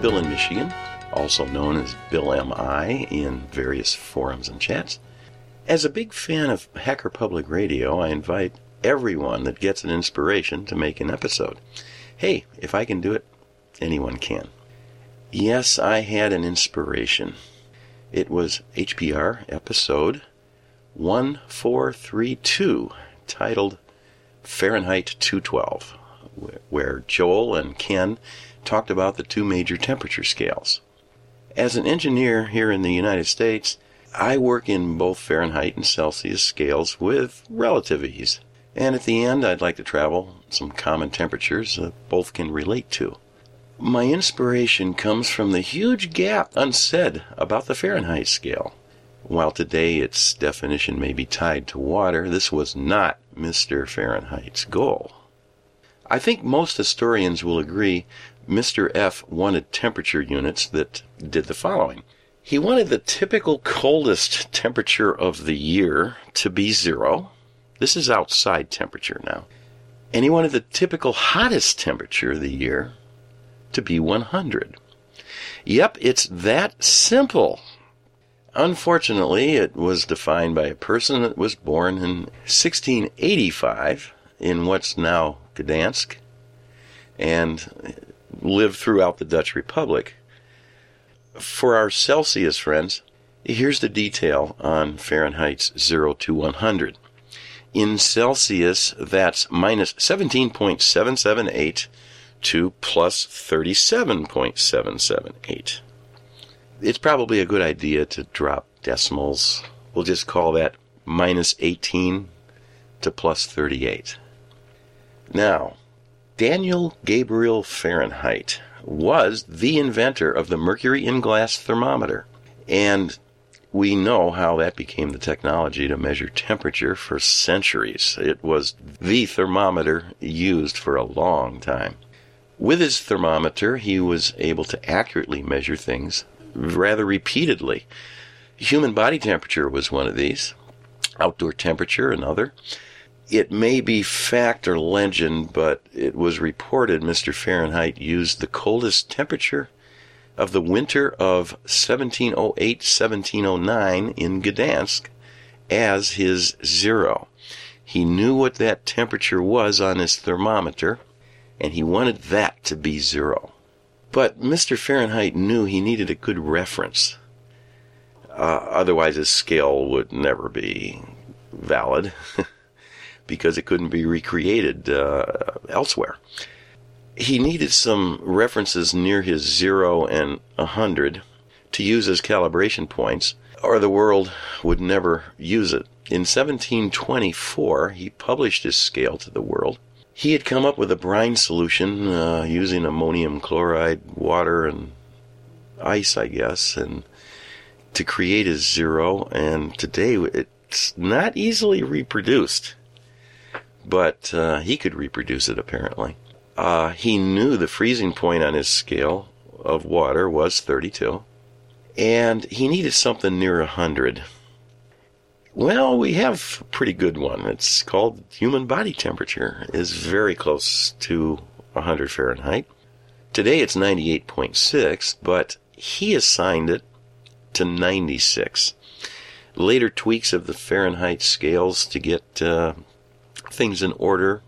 Bill in Michigan, also known as Bill MI in various forums and chats. As a big fan of Hacker Public Radio, I invite everyone that gets an inspiration to make an episode. Hey, if I can do it, anyone can. Yes, I had an inspiration. It was HPR episode 1432, titled Fahrenheit 212, where Joel and Ken talked about the two major temperature scales. As an engineer here in the United States, I work in both Fahrenheit and Celsius scales with relative ease. And at the end, I'd like to travel some common temperatures that both can relate to. My inspiration comes from the huge gap unsaid about the Fahrenheit scale. While today its definition may be tied to water, this was not Mr. Fahrenheit's goal. I think most historians will agree Mr. F wanted temperature units that did the following. He wanted the typical coldest temperature of the year to be zero. This is outside temperature now. And he wanted the typical hottest temperature of the year to be 100. Yep, it's that simple. Unfortunately, it was defined by a person that was born in 1685 in what's now Gdansk and lived throughout the Dutch Republic. For our Celsius friends, here's the detail on Fahrenheit's 0 to 100. In Celsius, that's minus 17.778 to plus 37.778. It's probably a good idea to drop decimals. We'll just call that minus 18 to plus 38. Now, Daniel Gabriel Fahrenheit was the inventor of the mercury in glass thermometer. And we know how that became the technology to measure temperature for centuries. It was the thermometer used for a long time. With his thermometer, he was able to accurately measure things rather repeatedly. Human body temperature was one of these, outdoor temperature, another. It may be fact or legend, but it was reported Mr. Fahrenheit used the coldest temperature of the winter of 1708 1709 in Gdansk as his zero. He knew what that temperature was on his thermometer, and he wanted that to be zero. But Mr. Fahrenheit knew he needed a good reference. Uh, otherwise, his scale would never be valid because it couldn't be recreated uh, elsewhere. He needed some references near his zero and a hundred to use as calibration points, or the world would never use it. In 1724, he published his scale to the world, he had come up with a brine solution uh, using ammonium chloride, water, and ice, I guess, and to create his zero. And today it's not easily reproduced, but uh, he could reproduce it apparently. Uh, he knew the freezing point on his scale of water was 32, and he needed something near 100. Well, we have a pretty good one. It's called human body temperature. is very close to 100 Fahrenheit. Today it's 98.6, but he assigned it to 96. Later tweaks of the Fahrenheit scales to get uh, things in order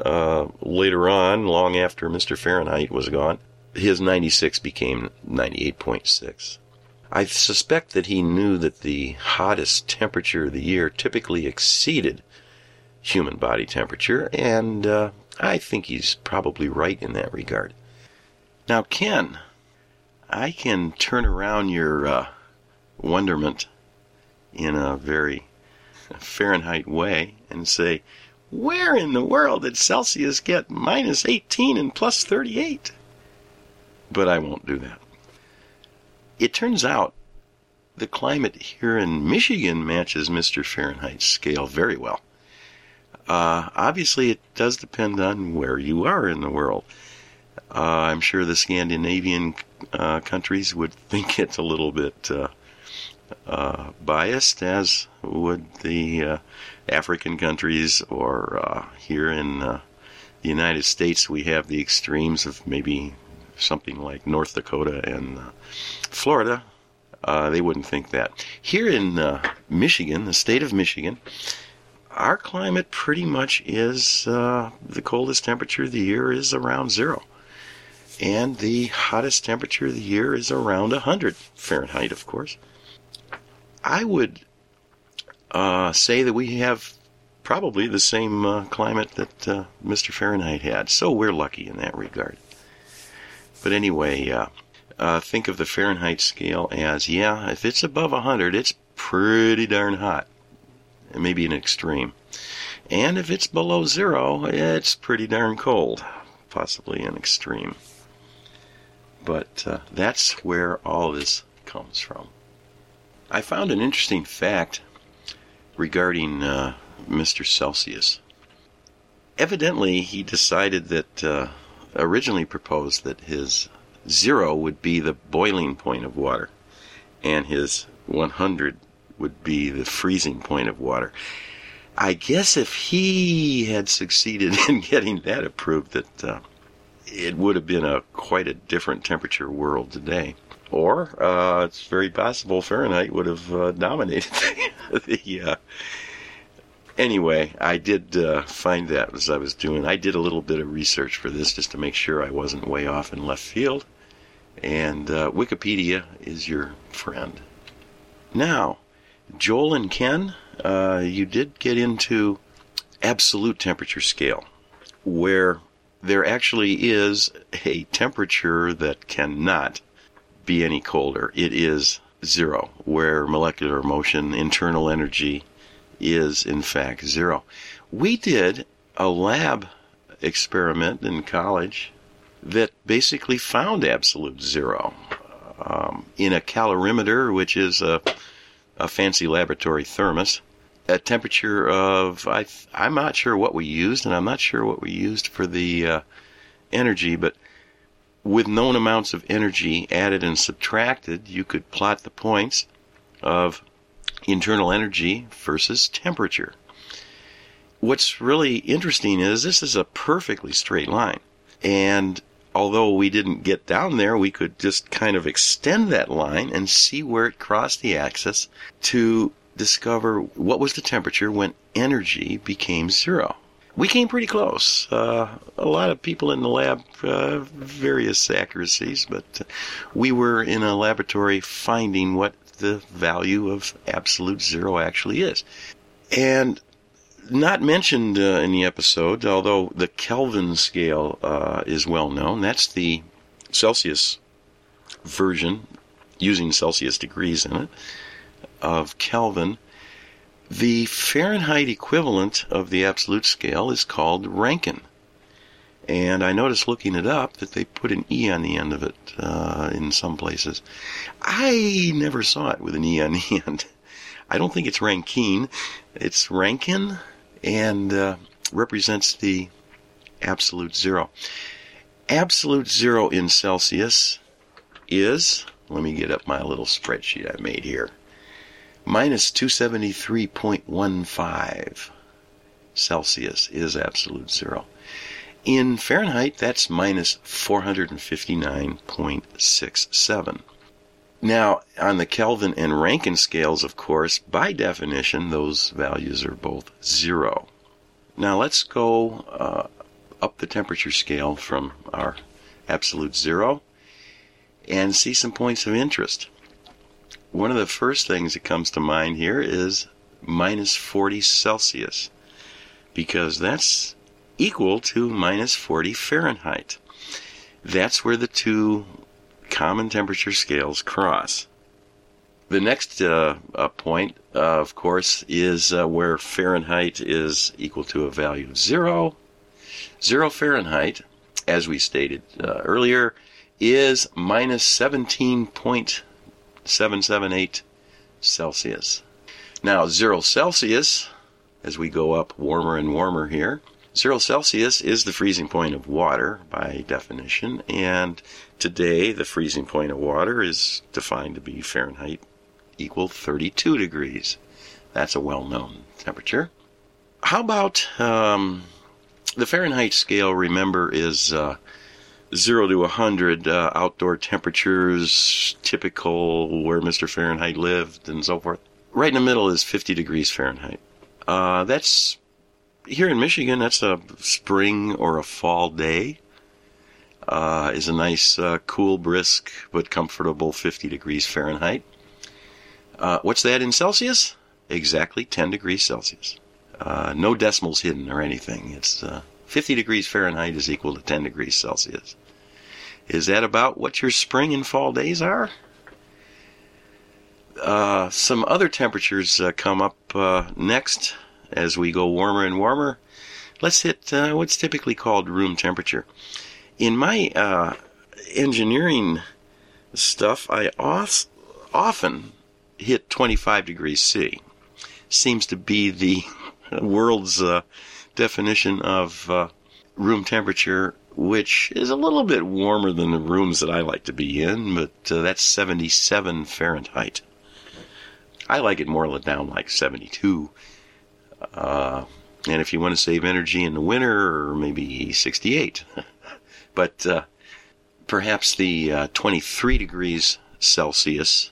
uh, later on, long after Mr. Fahrenheit was gone, his 96 became 98.6. I suspect that he knew that the hottest temperature of the year typically exceeded human body temperature, and uh, I think he's probably right in that regard. Now, Ken, I can turn around your uh, wonderment in a very Fahrenheit way and say, where in the world did Celsius get minus 18 and plus 38? But I won't do that. It turns out the climate here in Michigan matches Mr. Fahrenheit's scale very well. Uh, obviously, it does depend on where you are in the world. Uh, I'm sure the Scandinavian uh, countries would think it's a little bit uh, uh, biased, as would the uh, African countries, or here in the United States, we have the extremes of maybe something like North Dakota and uh, Florida, uh, they wouldn't think that. Here in uh, Michigan, the state of Michigan, our climate pretty much is uh, the coldest temperature of the year is around zero. And the hottest temperature of the year is around 100 Fahrenheit, of course. I would uh, say that we have probably the same uh, climate that uh, Mr. Fahrenheit had. So we're lucky in that regard. But anyway, uh, uh, think of the Fahrenheit scale as yeah, if it's above 100, it's pretty darn hot. Maybe an extreme. And if it's below zero, it's pretty darn cold. Possibly an extreme. But uh, that's where all this comes from. I found an interesting fact regarding uh, Mr. Celsius. Evidently, he decided that, uh, originally proposed that his zero would be the boiling point of water, and his 100 would be the freezing point of water. I guess if he had succeeded in getting that approved, that uh, it would have been a quite a different temperature world today. Or uh, it's very possible Fahrenheit would have uh, dominated the. Uh, anyway, I did uh, find that as I was doing. I did a little bit of research for this just to make sure I wasn't way off in left field. And uh, Wikipedia is your friend. Now, Joel and Ken, uh, you did get into absolute temperature scale, where there actually is a temperature that cannot be any colder. It is zero, where molecular motion, internal energy, is in fact zero. We did a lab experiment in college that basically found absolute zero um, in a calorimeter, which is a, a fancy laboratory thermos. A temperature of I I'm not sure what we used, and I'm not sure what we used for the uh, energy, but with known amounts of energy added and subtracted, you could plot the points of internal energy versus temperature. What's really interesting is this is a perfectly straight line. And although we didn't get down there, we could just kind of extend that line and see where it crossed the axis to discover what was the temperature when energy became zero. We came pretty close. Uh, a lot of people in the lab, uh, various accuracies, but uh, we were in a laboratory finding what the value of absolute zero actually is. And not mentioned uh, in the episode, although the Kelvin scale uh, is well known. That's the Celsius version using Celsius degrees in it of Kelvin. The Fahrenheit equivalent of the absolute scale is called Rankine. And I noticed looking it up that they put an E on the end of it uh, in some places. I never saw it with an E on the end. I don't think it's Rankine. It's Rankine and uh, represents the absolute zero. Absolute zero in Celsius is, let me get up my little spreadsheet I made here, minus 273.15 Celsius is absolute zero. In Fahrenheit, that's minus 459.67. Now, on the Kelvin and Rankine scales, of course, by definition, those values are both zero. Now, let's go uh, up the temperature scale from our absolute zero and see some points of interest. One of the first things that comes to mind here is minus 40 Celsius, because that's equal to minus 40 Fahrenheit. That's where the two common temperature scales cross. The next uh, point, uh, of course, is uh, where Fahrenheit is equal to a value of zero. Zero Fahrenheit, as we stated uh, earlier, is minus 17.778 Celsius. Now, zero Celsius, as we go up warmer and warmer here, Zero Celsius is the freezing point of water by definition, and today the freezing point of water is defined to be Fahrenheit equal 32 degrees. That's a well known temperature. How about um, the Fahrenheit scale? Remember, is uh, 0 to 100 uh, outdoor temperatures, typical where Mr. Fahrenheit lived, and so forth. Right in the middle is 50 degrees Fahrenheit. Uh, that's here in Michigan. That's a spring or a fall day. Uh, is a nice, uh, cool, brisk, but comfortable 50 degrees Fahrenheit. Uh, what's that in Celsius? Exactly 10 degrees Celsius. Uh, no decimals hidden or anything. It's 50 degrees Fahrenheit is equal to 10 degrees Celsius. Is that about what your spring and fall days are? Uh, some other temperatures uh, come up uh, next as we go warmer and warmer. Let's hit uh, what's typically called room temperature. In my uh, engineering stuff, I off, often hit 25 degrees C. Seems to be the world's uh, definition of room temperature which is a little bit warmer than the rooms that I like to be in, but uh, that's 77 Fahrenheit. I like it more down like 72. Uh, and if you want to save energy in the winter, maybe 68. but uh, perhaps the uh, 23 degrees Celsius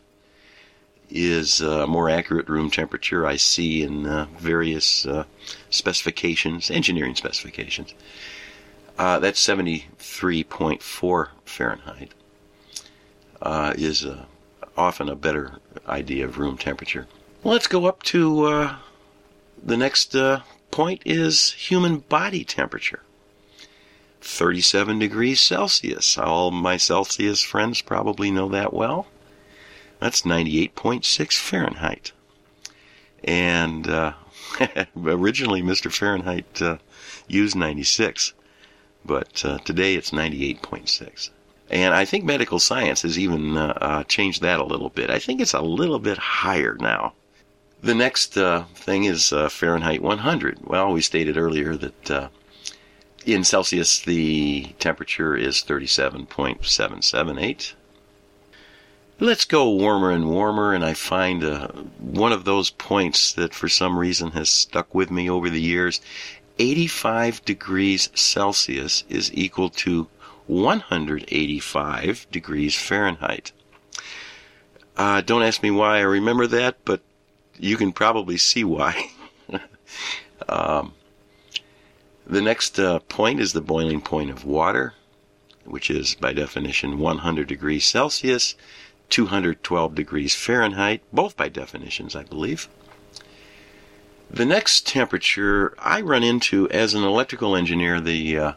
is a more accurate room temperature I see in uh, various uh, specifications, engineering specifications. Uh, that's 73.4 Fahrenheit. Uh, is uh, often a better idea of room temperature. Let's go up to uh, the next uh, point is human body temperature. 37 degrees Celsius. All my Celsius friends probably know that well. That's 98.6 Fahrenheit. And uh, originally, Mr. Fahrenheit uh, used 96 but uh, today it's 98.6. And I think medical science has even uh, uh, changed that a little bit. I think it's a little bit higher now. The next uh, thing is Fahrenheit 100. Well, we stated earlier that in Celsius the temperature is 37.778. Let's go warmer and warmer, and I find one of those points that for some reason has stuck with me over the years, 85 degrees Celsius is equal to 185 degrees Fahrenheit. Uh, don't ask me why I remember that, but you can probably see why. um, the next uh, point is the boiling point of water, which is by definition 100 degrees Celsius, 212 degrees Fahrenheit, both by definitions, I believe. The next temperature I run into as an electrical engineer, the uh,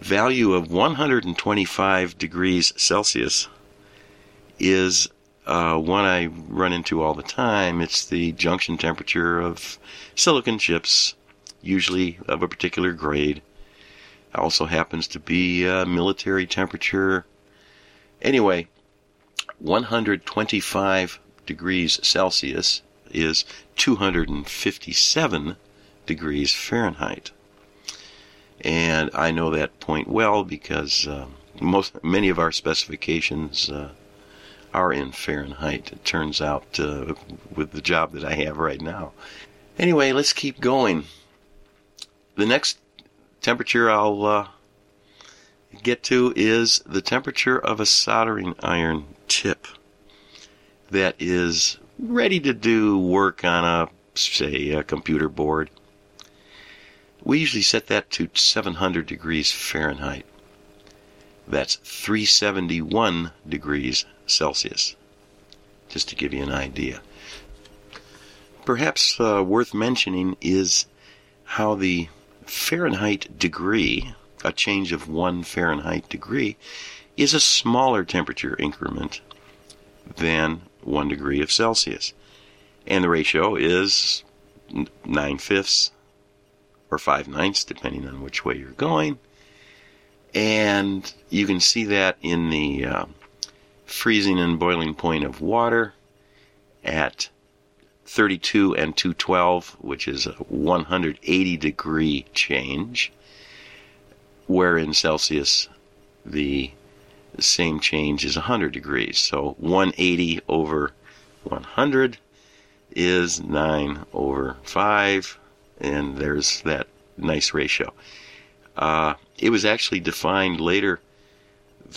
value of 125 degrees Celsius is uh, one I run into all the time. It's the junction temperature of silicon chips, usually of a particular grade. It Also happens to be a military temperature. Anyway, 125 degrees Celsius is 257 degrees Fahrenheit. And I know that point well because uh, most many of our specifications uh, are in Fahrenheit. It turns out uh, with the job that I have right now. Anyway, let's keep going. The next temperature I'll uh, get to is the temperature of a soldering iron tip that is ready to do work on a, say, a computer board. We usually set that to 700 degrees Fahrenheit. That's 371 degrees Celsius, just to give you an idea. Perhaps uh, worth mentioning is how the Fahrenheit degree, a change of one Fahrenheit degree, is a smaller temperature increment than 1 degree of Celsius. And the ratio is 9 fifths or 5 ninths, depending on which way you're going. And you can see that in the uh, freezing and boiling point of water at 32 and 212, which is a 180 degree change, where in Celsius the same change is 100 degrees. So 180 over 100 is 9 over 5, and there's that nice ratio. Uh, it was actually defined later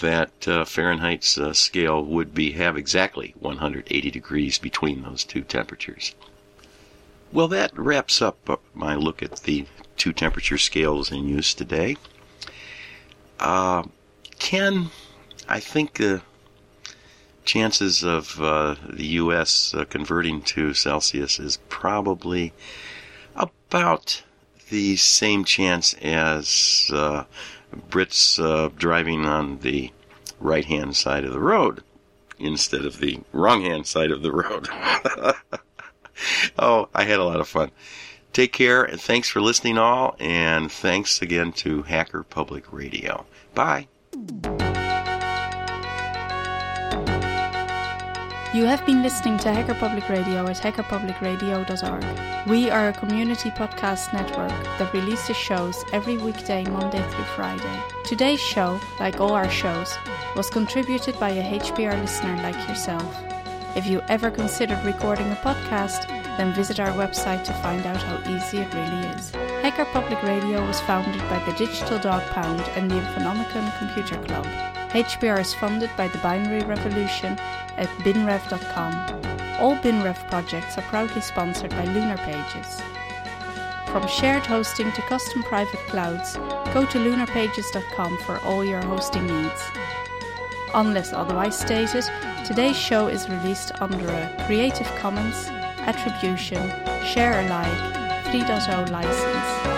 that uh, Fahrenheit's uh, scale would be have exactly 180 degrees between those two temperatures. Well, that wraps up my look at the two temperature scales in use today. Uh, Ken, I think the chances of uh, the U.S. Uh, converting to Celsius is probably about the same chance as uh, Brits uh, driving on the right hand side of the road instead of the wrong hand side of the road. oh, I had a lot of fun. Take care and thanks for listening, all, and thanks again to Hacker Public Radio. Bye. You have been listening to Hacker Public Radio at hackerpublicradio.org. We are a community podcast network that releases shows every weekday, Monday through Friday. Today's show, like all our shows, was contributed by a HPR listener like yourself. If you ever considered recording a podcast, then visit our website to find out how easy it really is. Hacker Public Radio was founded by the Digital Dog Pound and the Infonomicon Computer Club. HPR is funded by the Binary Revolution at binrev.com. All BinRev projects are proudly sponsored by Lunar Pages. From shared hosting to custom private clouds, go to lunarpages.com for all your hosting needs. Unless otherwise stated, today's show is released under a Creative Commons Attribution Share Alike 3.0 license.